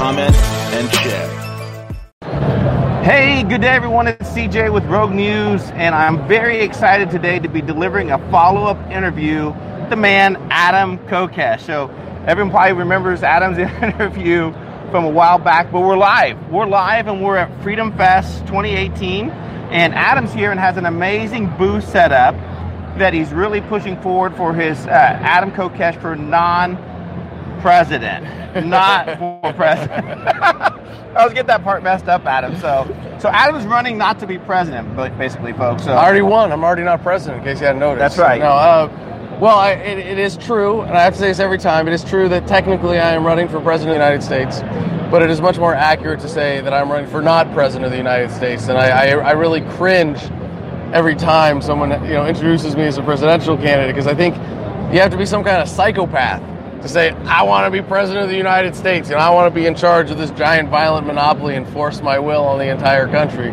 comment, and share. Hey, good day everyone. It's CJ with Rogue News, and I'm very excited today to be delivering a follow-up interview with the man Adam Kokesh. So everyone probably remembers Adam's interview from a while back, but we're live. We're live and we're at Freedom Fest 2018. And Adam's here and has an amazing booth set up that he's really pushing forward for his uh, Adam Kokesh for non president, not for president. I was getting that part messed up, Adam. So, so Adam's running not to be president, but basically, folks. So I already won. I'm already not president, in case you hadn't noticed. That's right. No, uh, well, I, it, it is true, and I have to say this every time. It is true that technically I am running for president of the United States, but it is much more accurate to say that I'm running for not president of the United States. And I, I, I really cringe every time someone you know introduces me as a presidential candidate because I think you have to be some kind of psychopath to say I want to be president of the United States and I want to be in charge of this giant violent monopoly and force my will on the entire country.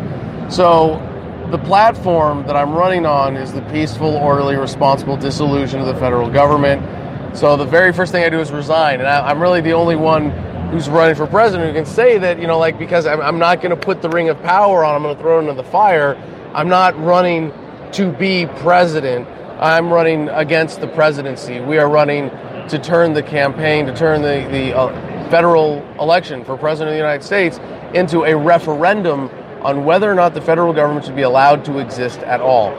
So the platform that I'm running on is the peaceful, orderly, responsible dissolution of the federal government. So the very first thing I do is resign, and I, am really the only one who's running for president who can say that, you know, like because I'm, I'm not going to put the ring of power on, I'm going to throw it into the fire. I'm not running to be president. I'm running against the presidency. We are running to turn the campaign, to turn the, the uh, federal election for president of the United States into a referendum on whether or not the federal government should be allowed to exist at all.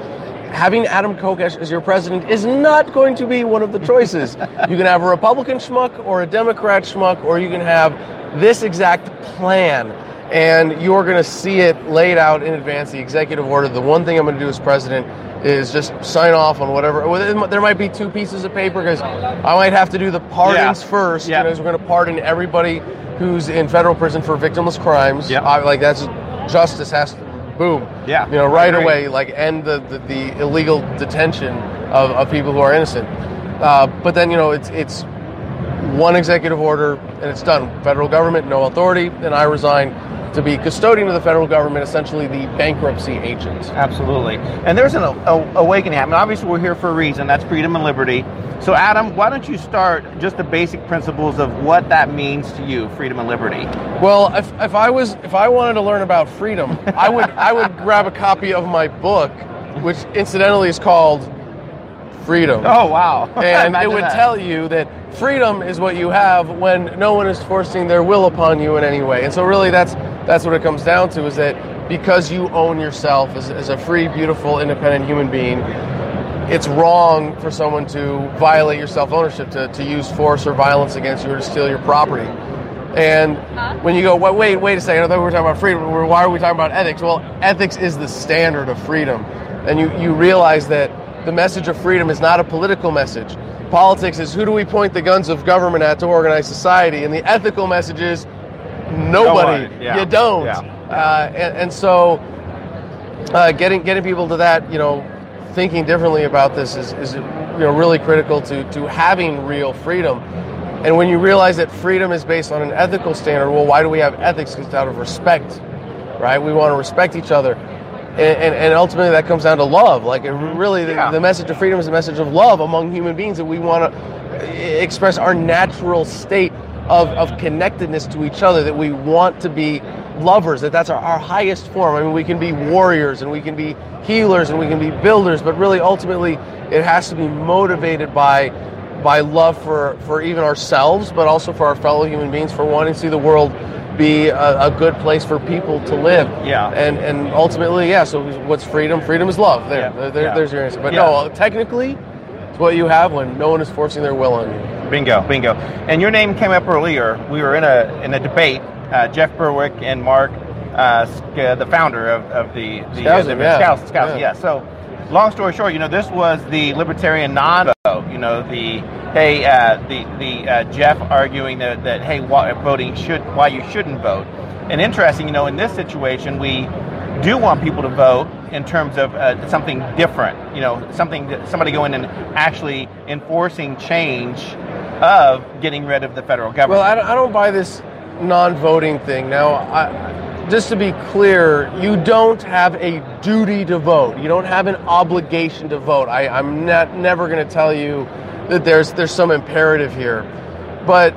Having Adam Kokesh as your president is not going to be one of the choices. you can have a Republican schmuck or a Democrat schmuck, or you can have this exact plan and you're going to see it laid out in advance, the executive order. The one thing I'm going to do as president is just sign off on whatever. There might be two pieces of paper because I might have to do the pardons Yeah. first. Yeah. Because we're going to pardon everybody who's in federal prison for victimless crimes. Yeah. I- like that's justice has to, boom. Yeah, You know, right away, like end the, the, the illegal detention of, of people who are innocent. Uh, but then, you know, it's, it's one executive order and it's done. Federal government, no authority, and I resign to be custodian of the federal government, essentially the bankruptcy agent. Absolutely. And there's an a, awakening happening. Obviously, we're here for a reason. That's freedom and liberty. So, Adam, why don't you start just the basic principles of what that means to you, freedom and liberty? Well, if, if I was if I wanted to learn about freedom, I would I would grab a copy of my book, which incidentally is called Freedom. Oh, wow. and it would that. tell you that freedom is what you have when no one is forcing their will upon you in any way. And so really that's that's what it comes down to is that because you own yourself as, as a free, beautiful, independent human being, it's wrong for someone to violate your self-ownership, to, to use force or violence against you or to steal your property. And when you go, wait, wait, wait a second, I thought we were talking about freedom. Why are we talking about ethics? Well, ethics is the standard of freedom. And you, you realize that the message of freedom is not a political message. Politics is who do we point the guns of government at to organize society? And the ethical message is nobody. yeah, You don't. yeah. Uh, and, and so uh, getting getting people to that, you know, thinking differently about this is, is you know really critical to to having real freedom. And when you realize that freedom is based on an ethical standard, well, why do we have ethics? It's out of respect, right? We want to respect each other. And, and, and ultimately, that comes down to love. Like, it really, the, Yeah. the message of freedom is a message of love among human beings that we want to express our natural state of, of connectedness to each other, that we want to be lovers, that that's our, our highest form. I mean, we can be warriors and we can be healers and we can be builders, but really, ultimately, it has to be motivated by by love for, for even ourselves, but also for our fellow human beings, for wanting to see the world be a, a good place for people to live. Yeah. And and ultimately, yeah. So what's freedom? Freedom is love. There, Yeah. there- Yeah. there's your answer. But Yeah. no, technically, it's what you have when no one is forcing their will on you. Bingo, bingo. And your name came up earlier. We were in a in a debate. Uh, Jeff Berwick and Mark, uh, uh, the founder of, of the the, uh, the yeah. Scouts, Scouts, Yeah. yeah. So, long story short, you know, this was the libertarian non, you know, the hey, uh, the the uh, Jeff arguing that, that hey, why, voting should why you shouldn't vote. And interesting, you know, in this situation, we do want people to vote in terms of uh, something different. You know, something that somebody going and actually enforcing change of getting rid of the federal government. Well, I don't, I don't buy this non-voting thing. Now, I, just to be clear, you don't have a duty to vote. You don't have an obligation to vote. I, I'm not never going to tell you that there's there's some imperative here, but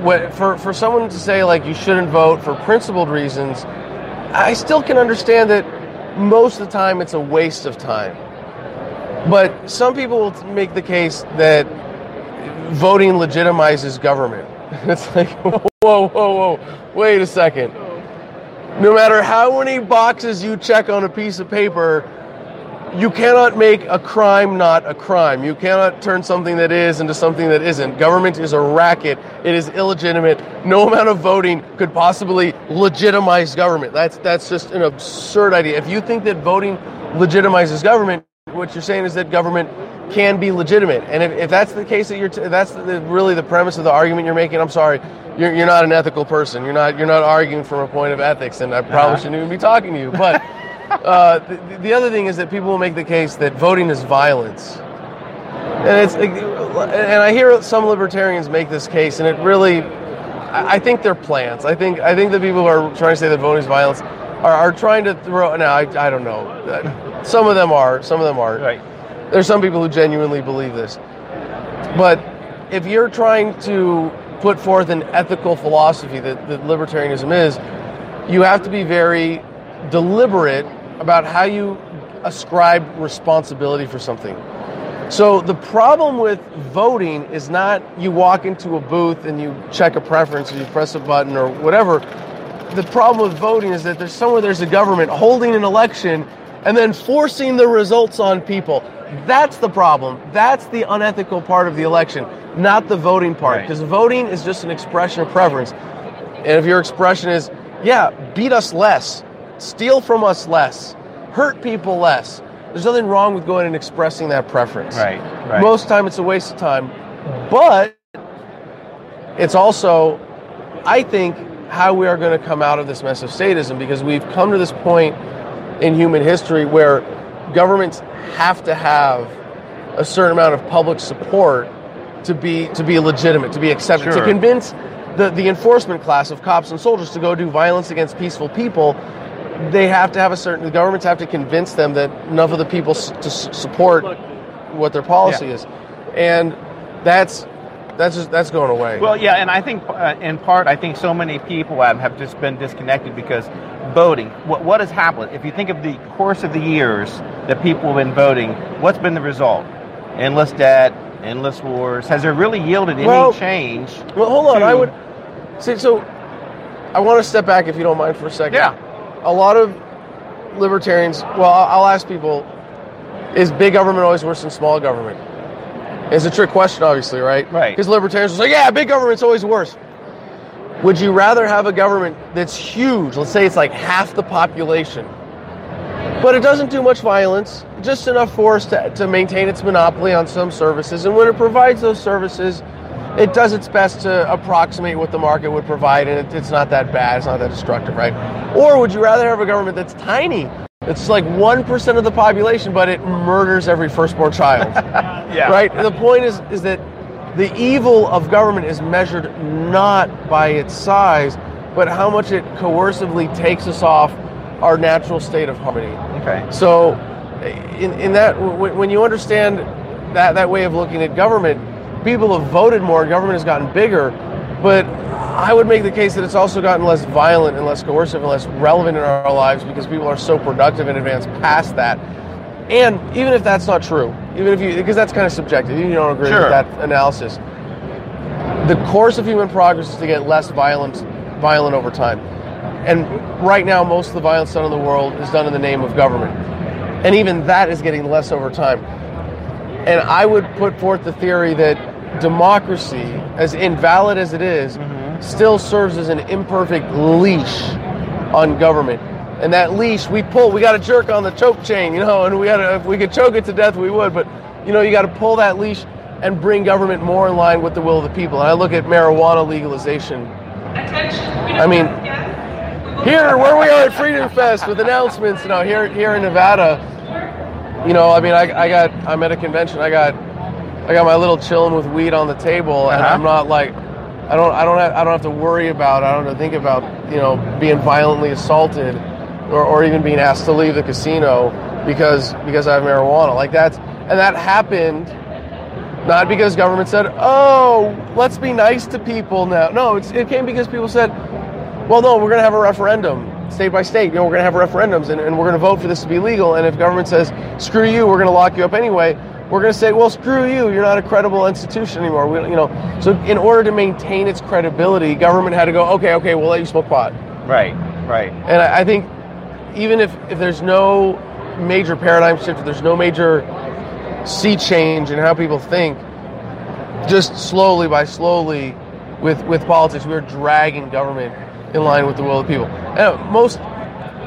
what, for for someone to say like you shouldn't vote for principled reasons, I still can understand that most of the time it's a waste of time. But some people will make the case that voting legitimizes government. It's like, whoa, whoa, whoa, wait a second. No matter how many boxes you check on a piece of paper, you cannot make a crime not a crime. You cannot turn something that is into something that isn't. Government is a racket. It is illegitimate. No amount of voting could possibly legitimize government. That's that's just an absurd idea. If you think that voting legitimizes government, what you're saying is that government can be legitimate. And if, if that's the case that you're, t- that's the, really the premise of the argument you're making. I'm sorry, you're, you're not an ethical person. You're not, you're not arguing from a point of ethics, and I probably uh-huh. shouldn't even be talking to you. But uh, the, the, other thing is that people will make the case that voting is violence. And it's, and I hear some libertarians make this case, and it really, I think they're plants. I think, I think the people who are trying to say that voting is violence are, are trying to throw. Now, I, I don't know. Some of them are. Some of them are. Right there's some people who genuinely believe this. But if you're trying to put forth an ethical philosophy that, that libertarianism is, you have to be very deliberate about how you ascribe responsibility for something. So the problem with voting is not you walk into a booth and you check a preference or you press a button or whatever. The problem with voting is that there's somewhere there's a government holding an election and then forcing the results on people. That's the problem. That's the unethical part of the election, not the voting part. Because right. voting is just an expression of preference. And if your expression is, yeah, beat us less, steal from us less, hurt people less, there's nothing wrong with going and expressing that preference. Right. right. Most time it's a waste of time. But it's also, I think, how we are going to come out of this mess of statism because we've come to this point in human history where governments have to have a certain amount of public support to be to be legitimate, to be accepted, sure. to convince the, the enforcement class of cops and soldiers to go do violence against peaceful people. They have to have a certain. The governments have to convince them that enough of the people s- to s- support what their policy yeah. is, and that's that's just that's going away. Well, yeah, and I think uh, in part, I think so many people um, have just been disconnected because voting. What, what has happened? If you think of the course of the years that people have been voting, what's been the result? Endless debt, endless wars. Has there really yielded any well, change? Well, hold on. To... I would say so. I want to step back, if you don't mind, for a second. Yeah. A lot of libertarians. Well, I'll ask people: Is big government always worse than small government? It's a trick question, obviously, right? Right. Because libertarians will say, "Yeah, big government's always worse." Would you rather have a government that's huge? Let's say it's like half the population, but it doesn't do much violence, just enough force to, to maintain its monopoly on some services. And when it provides those services, it does its best to approximate what the market would provide, and it, it's not that bad, it's not that destructive, right? Or would you rather have a government that's tiny? It's like 1% of the population, but it murders every firstborn child. yeah. Right? The point is, is that the evil of government is measured not by its size, but how much it coercively takes us off our natural state of harmony. Okay. So, in, in that, when you understand that, that way of looking at government, people have voted more, government has gotten bigger, but I would make the case that it's also gotten less violent and less coercive and less relevant in our lives because people are so productive and advanced past that. And even if that's not true, even if you, because that's kind of subjective, you don't agree sure. with that analysis. The course of human progress is to get less violent, violent over time. And right now, most of the violence done in the world is done in the name of government. And even that is getting less over time. And I would put forth the theory that democracy, as invalid as it is, mm-hmm. still serves as an imperfect leash on government and that leash we pull we got to jerk on the choke chain you know and we got to if we could choke it to death we would but you know you got to pull that leash and bring government more in line with the will of the people. And I look at marijuana legalization. I mean, here where we are at Freedom Fest with announcements, you know, here here in Nevada, you know, I mean, I, I got I'm at a convention, I got I got my little chilling with weed on the table, and Uh-huh. I'm not like I don't I don't have, I don't have to worry about I don't have to think about you know being violently assaulted or, or even being asked to leave the casino because because I have marijuana. Like that's and that happened not because government said oh let's be nice to people now. No it's, it came because people said well no we're going to have a referendum state by state. You know we're going to have referendums and, and we're going to vote for this to be legal and if government says screw you we're going to lock you up anyway we're going to say well screw you you're not a credible institution anymore we, you know so in order to maintain its credibility government had to go okay okay we'll let you smoke pot Right, right. and I, I think even if, if there's no major paradigm shift, if there's no major sea change in how people think, just slowly by slowly with, with politics, we're dragging government in line with the will of the people. And most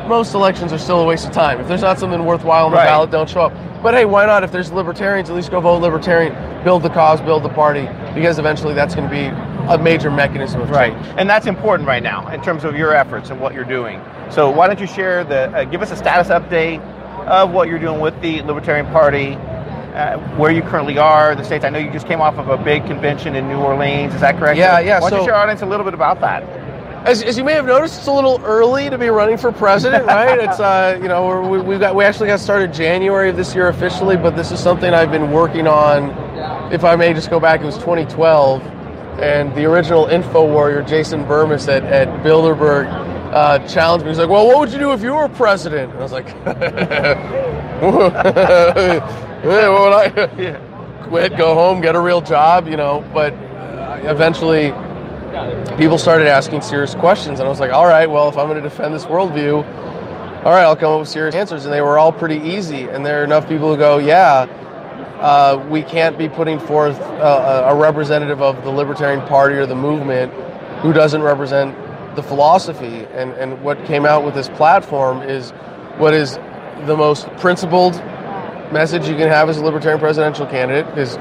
most elections are still a waste of time. If there's not something worthwhile on the Right. ballot, don't show up. But hey, why not? If there's libertarians, at least go vote libertarian, build the cause, build the party, because eventually that's going to be a major mechanism of Right, and that's important right now in terms of your efforts and what you're doing. So why don't you share the, uh, give us a status update of what you're doing with the Libertarian Party, uh, where you currently are, the states. I know you just came off of a big convention in New Orleans. Is that correct? Yeah, yeah, Why don't you share our audience a little bit about that? As, as you may have noticed, it's a little early to be running for president, right? It's uh, you know we're, we we got we actually got started January of this year officially, but this is something I've been working on. If I may just go back, it was 2012, and the original info warrior Jason Bermas at, at Bilderberg uh, challenged me. He's like, "Well, what would you do if you were president?" And I was like, "Yeah, "What would I quit, go home, get a real job?" You know, but uh, eventually people started asking serious questions, and I was like, all right, well, if I'm going to defend this worldview, all right, I'll come up with serious answers. And they were all pretty easy. And there are enough people who go, yeah, uh, we can't be putting forth uh, a representative of the Libertarian Party or the movement who doesn't represent the philosophy. And, and what came out with this platform is what is the most principled message you can have as a libertarian presidential candidate because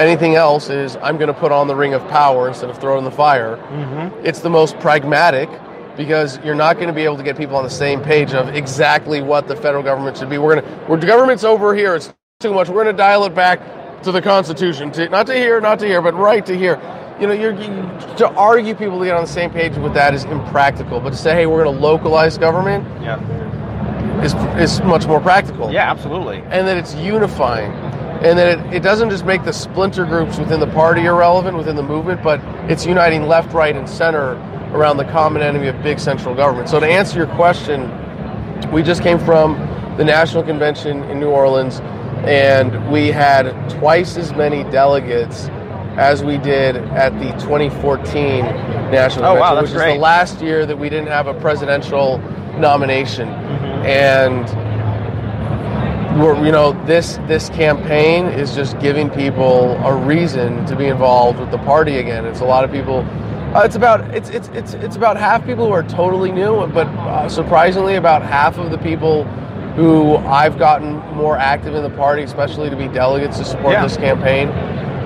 anything else is I'm going to put on the ring of power instead of throwing the fire. Mm-hmm. It's the most pragmatic because you're not going to be able to get people on the same page of exactly what the federal government should be. We're going to, we're, the government's over here. It's too much. We're going to dial it back to the Constitution, to, not to here, not to here, but right to here. You know, you're, you, to argue people to get on the same page with that is impractical. But to say, hey, we're going to localize government Yeah, is, is much more practical yeah, absolutely. and that it's unifying and that it, it doesn't just make the splinter groups within the party irrelevant within the movement but it's uniting left right and center around the common enemy of big central government. So to answer your question we just came from the national convention in new orleans and we had twice as many delegates as we did at the 2014 national Oh, convention wow, that's which is the last year that we didn't have a presidential nomination. Mm-hmm. And we're, you know this this campaign is just giving people a reason to be involved with the party again. It's a lot of people. Uh, it's about it's it's it's it's about half people who are totally new, but uh, surprisingly, about half of the people who I've gotten more active in the party, especially to be delegates to support Yeah. this campaign,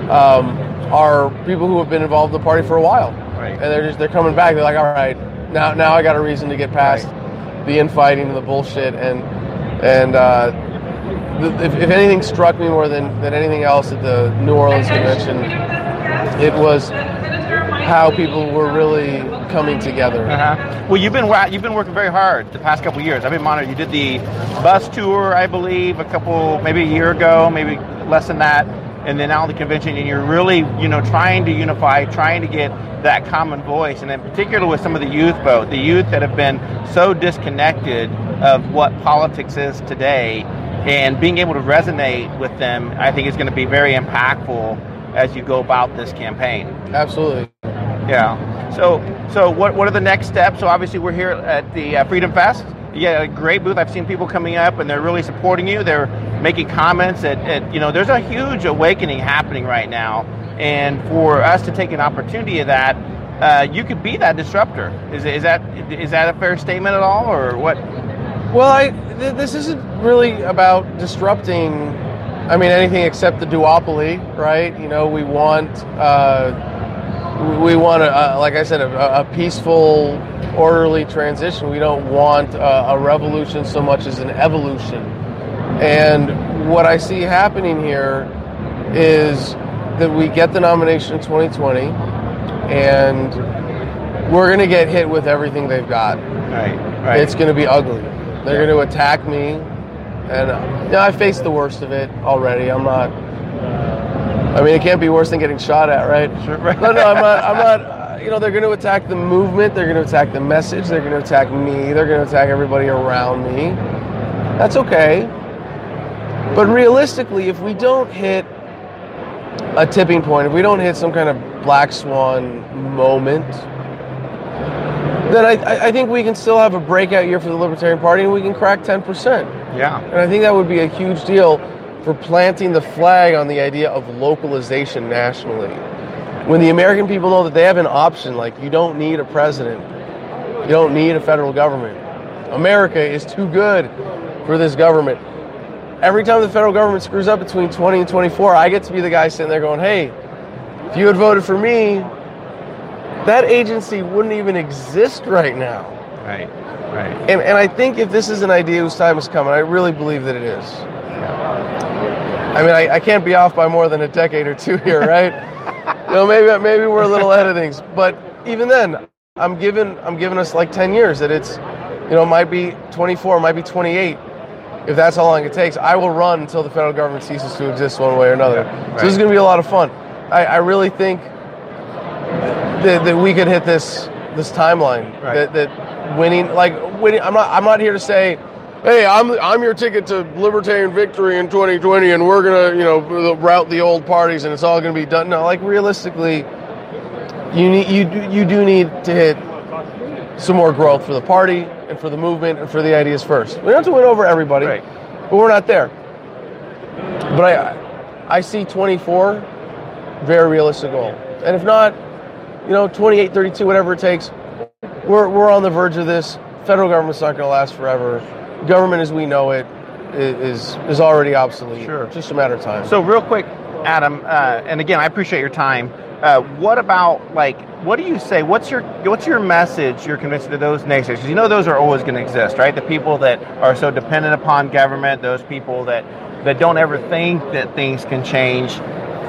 um, are people who have been involved in the party for a while, Right. and they're just they're coming back. They're like, all right, now now I got a reason to get past the infighting and the bullshit and and. Uh, if, if anything struck me more than, than anything else at the New Orleans convention, it was how people were really coming together. Uh-huh. Well, you've been you've been working very hard the past couple years. I've been monitoring. You did the bus tour, I believe, a couple maybe a year ago, maybe less than that, and then now the convention. And you're really you know trying to unify, trying to get that common voice, and in particular with some of the youth vote, the youth that have been so disconnected of what politics is today, and being able to resonate with them, I think is going to be very impactful as you go about this campaign. Absolutely. Yeah. So, so what, what are the next steps? So obviously we're here at the uh, Freedom Fest. Yeah, a great booth. I've seen people coming up and they're really supporting you. They're making comments. At, at you know, there's a huge awakening happening right now, and for us to take an opportunity of that, uh, you could be that disruptor. Is, is that is that a fair statement at all, or what? Well, I, th- this isn't really about disrupting I mean, anything except the duopoly, right? You know, we want uh, we want a, a, like I said, a, a, peaceful, orderly transition. We don't want a, a revolution so much as an evolution. And what I see happening here is that we get the nomination in 2020, and we're going to get hit with everything they've got. Right, right. It's going to be ugly. They're yeah. going to attack me, and uh, you know, I faced the worst of it already. I'm not. I mean, it can't be worse than getting shot at, right? Sure, right. No, no, I'm not. I'm not. You know, they're going to attack the movement. They're going to attack the message. They're going to attack me. They're going to attack everybody around me. That's okay. But realistically, if we don't hit a tipping point, if we don't hit some kind of black swan moment, then I, I think we can still have a breakout year for the Libertarian Party and we can crack 10%. Yeah. And I think that would be a huge deal for planting the flag on the idea of localization nationally. When the American people know that they have an option, like you don't need a president, you don't need a federal government. America is too good for this government. Every time the federal government screws up between 20 and 24, I get to be the guy sitting there going, hey, if you had voted for me, that agency wouldn't even exist right now. Right, right. And, and I think if this is an idea whose time is coming, I really believe that it is. I mean, I, I can't be off by more than a decade or two here, right? you know, maybe maybe we're a little ahead of things, but even then, I'm giving I'm giving us like 10 years that it's, you know, might be 24, might be 28. If that's how long it takes, I will run until the federal government ceases to exist one way or another. Yeah, right. So this is going to be a lot of fun. I, I really think that, that we could hit this this timeline. Right. That, that winning, like winning. I'm not. I'm not here to say, hey, I'm I'm your ticket to libertarian victory in 2020, and we're gonna you know route the old parties, and it's all gonna be done. No, like realistically, you need you do, you do need to hit some more growth for the party and for the movement and for the ideas first. We don't have to win over everybody, right. but we're not there. But I I see 24 very realistic goal, and if not you know, 28, 32, whatever it takes. We're, we're on the verge of this. Federal government's not going to last forever. Government as we know it is is already obsolete. Sure. Just a matter of time. So real quick, Adam, uh, and again, I appreciate your time. Uh, what about like what do you say? What's your what's your message you're convincing to those naysayers? Because you know those are always going to exist, right? The people that are so dependent upon government, those people that that don't ever think that things can change.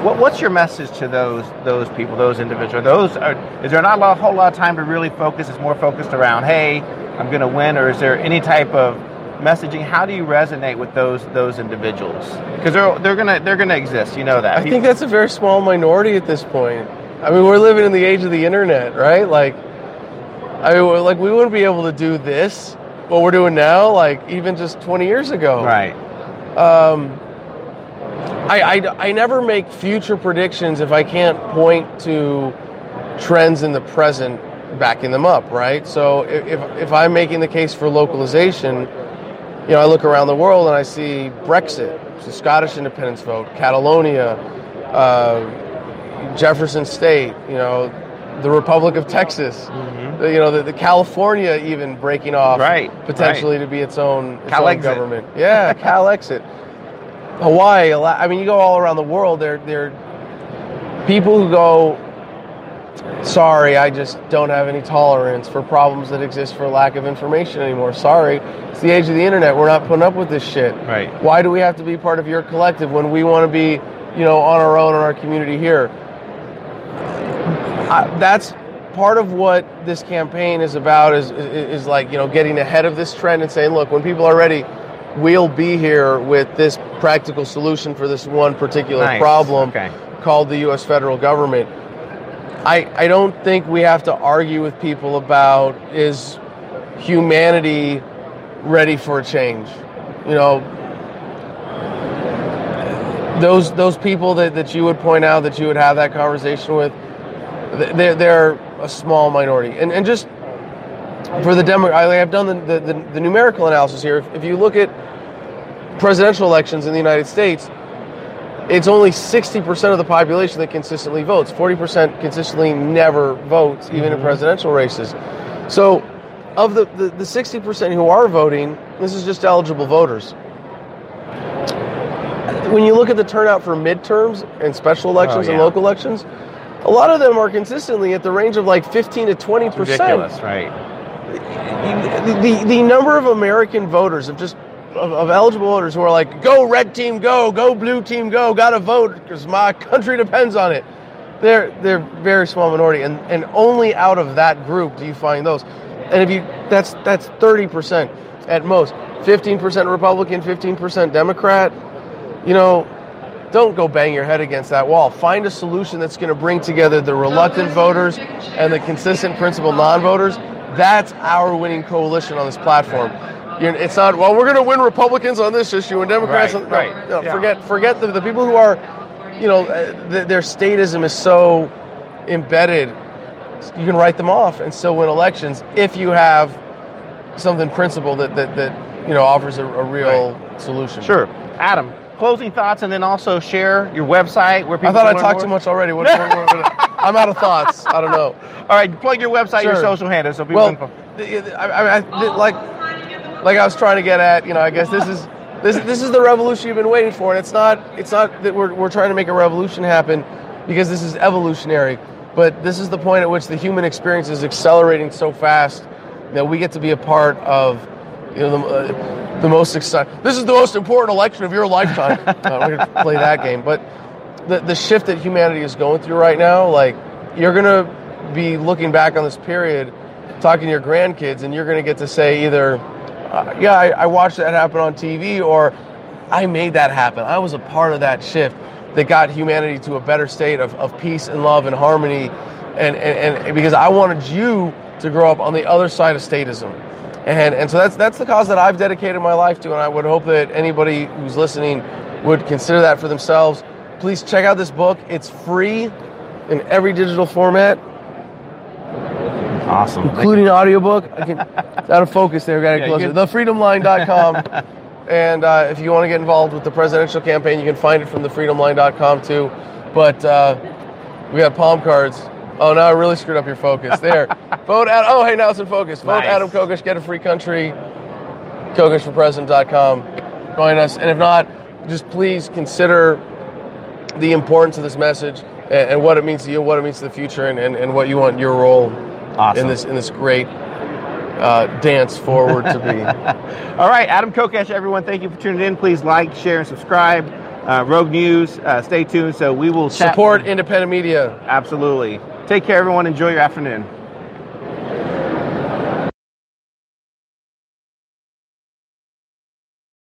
What, what's your message to those those people, those individuals? Those are, is there not a whole lot of time to really focus? It's more focused around, hey, I'm going to win, or is there any type of messaging? How do you resonate with those those individuals? Because they're they're gonna they're gonna exist. You know that. I think that's a very small minority at this point. I mean, we're living in the age of the internet, right? Like, I mean, like we wouldn't be able to do this what we're doing now, like even just 20 years ago. Right. Um, I, I, I never make future predictions if I can't point to trends in the present backing them up, right? So if, if I'm making the case for localization, you know, I look around the world and I see Brexit, the Scottish independence vote, Catalonia, uh, Jefferson State, you know, the Republic of Texas, mm-hmm. you know, the, the, California even breaking off, right, potentially right. to be its own, its own government. Yeah, Cal exit. Hawaii, I mean, you go all around the world. There, there people who go. Sorry, I just don't have any tolerance for problems that exist for lack of information anymore. Sorry, it's the age of the internet. We're not putting up with this shit. Right. Why do we have to be part of your collective when we want to be, you know, on our own in our community here? I, that's part of what this campaign is about. Is, is is like you know getting ahead of this trend and saying, look, when people are ready we'll be here with this practical solution for this one particular nice. problem okay. called the U.S. federal government. I, I don't think we have to argue with people about is humanity ready for a change. You know, those those people that, that you would point out that you would have that conversation with, they're, they're a small minority. And, and just for the demo, I, have done the, the, the, numerical analysis here. If, if you look at presidential elections in the United States, it's only 60% of the population that consistently votes. 40% consistently never votes, even mm-hmm. in presidential races. So, of the, the, the 60% who are voting, this is just eligible voters. when you look at the turnout for midterms and special elections Oh, and local elections, a lot of them are consistently at the range of like 15 to 20 percent. Ridiculous, right? The, the, number of American voters of just of, of eligible voters who are like, go red team, go, go blue team, go, gotta vote because my country depends on it. They're they're very small minority, and, and only out of that group do you find those. And if you that's that's 30 percent at most, 15 percent Republican, 15 percent Democrat. You know, don't go bang your head against that wall. Find a solution that's going to bring together the reluctant voters and the consistent principled non-voters. That's our winning coalition on this platform. You're, it's not well. We're going to win Republicans on this issue and Democrats. Right, on, no, right, no, yeah. Forget forget the, the people who are, you know, uh, th- their statism is so embedded. You can write them off and still win elections if you have something principled that that, that you know offers a, a real solution. Sure. Adam, closing thoughts, and then also share your website where people. I thought I talked more. too much already. What- what- what- I'm out of thoughts. I don't know. All right, plug your website, your social handles, so people Well, can. the- I, I, I, like, like I was trying to get at, you know, I guess this is this this is the revolution you've been waiting for, and it's not it's not that we're we're trying to make a revolution happen because this is evolutionary, but this is the point at which the human experience is accelerating so fast that we get to be a part of, you know, the, uh, the most exciting. This is the most important election of your lifetime. uh, we're gonna play that game, but the, the shift that humanity is going through right now, like you're gonna be looking back on this period, talking to your grandkids, and you're gonna get to say either, uh, yeah, I, I watched that happen on TV, or I made that happen. I was a part of that shift that got humanity to a better state of, of peace and love and harmony, and, and, and because I wanted you to grow up on the other side of statism. And, and so that's that's the cause that I've dedicated my life to, and I would hope that anybody who's listening would consider that for themselves. Please check out this book. It's free in every digital format, Awesome. including audiobook. I can, out of focus there. Got to Yeah, close you it. Thefreedomline.com. and uh, if you want to get involved with the presidential campaign, you can find it from thefreedomline.com too. But uh, we got palm cards. Oh, now I really screwed up your focus. There. Vote Ad- Oh, hey, now it's in focus. Vote Nice. Adam Kokesh. Get a free country. KokeshforPresident.com. Join us. And if not, just please consider the importance of this message and, and what it means to you, what it means to the future, and, and, and what you want your role Awesome. in this in this great uh, dance forward to be. All right, Adam Kokesh, everyone, thank you for tuning in. Please like, share, and subscribe. Uh, Rogue News, uh, stay tuned. So we will Support independent media. Absolutely. Take care, everyone. Enjoy your afternoon.